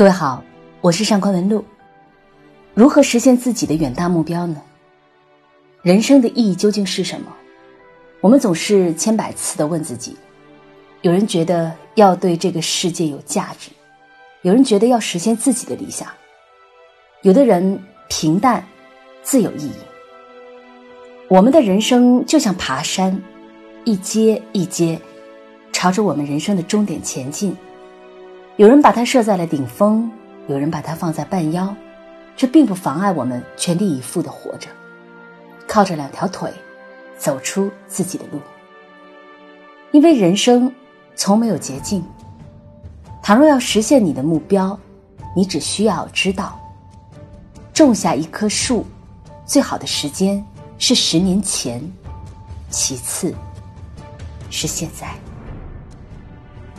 各位好，我是上官文露。如何实现自己的远大目标呢？人生的意义究竟是什么？我们总是千百次的问自己。有人觉得要对这个世界有价值，有人觉得要实现自己的理想，有的人平淡自有意义。我们的人生就像爬山，一阶一阶，朝着我们人生的终点前进。有人把它设在了顶峰，有人把它放在半腰，这并不妨碍我们全力以赴的活着，靠着两条腿，走出自己的路。因为人生从没有捷径。倘若要实现你的目标，你只需要知道，种下一棵树，最好的时间是十年前，其次是现在。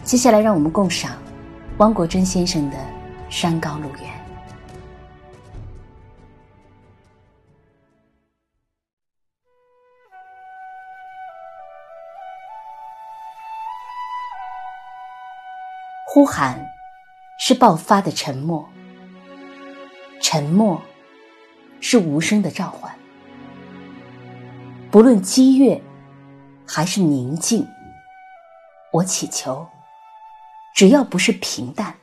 接下来，让我们共赏。汪国真先生的《山高路远》，呼喊是爆发的沉默，沉默是无声的召唤。不论激越还是宁静，我祈求。只要不是平淡，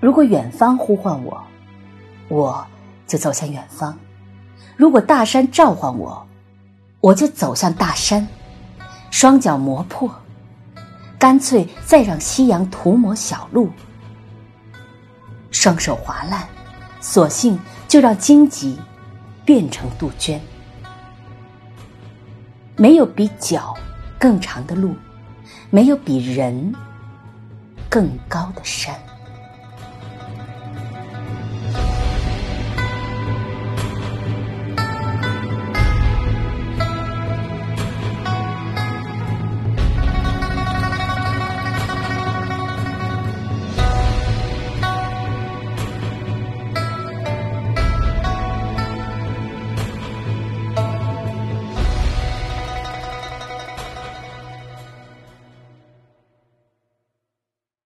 如果远方呼唤我，我就走向远方；如果大山召唤我，我就走向大山。双脚磨破，干脆再让夕阳涂抹小路；双手划烂，索性就让荆棘变成杜鹃。没有比脚更长的路。没有比人更高的山。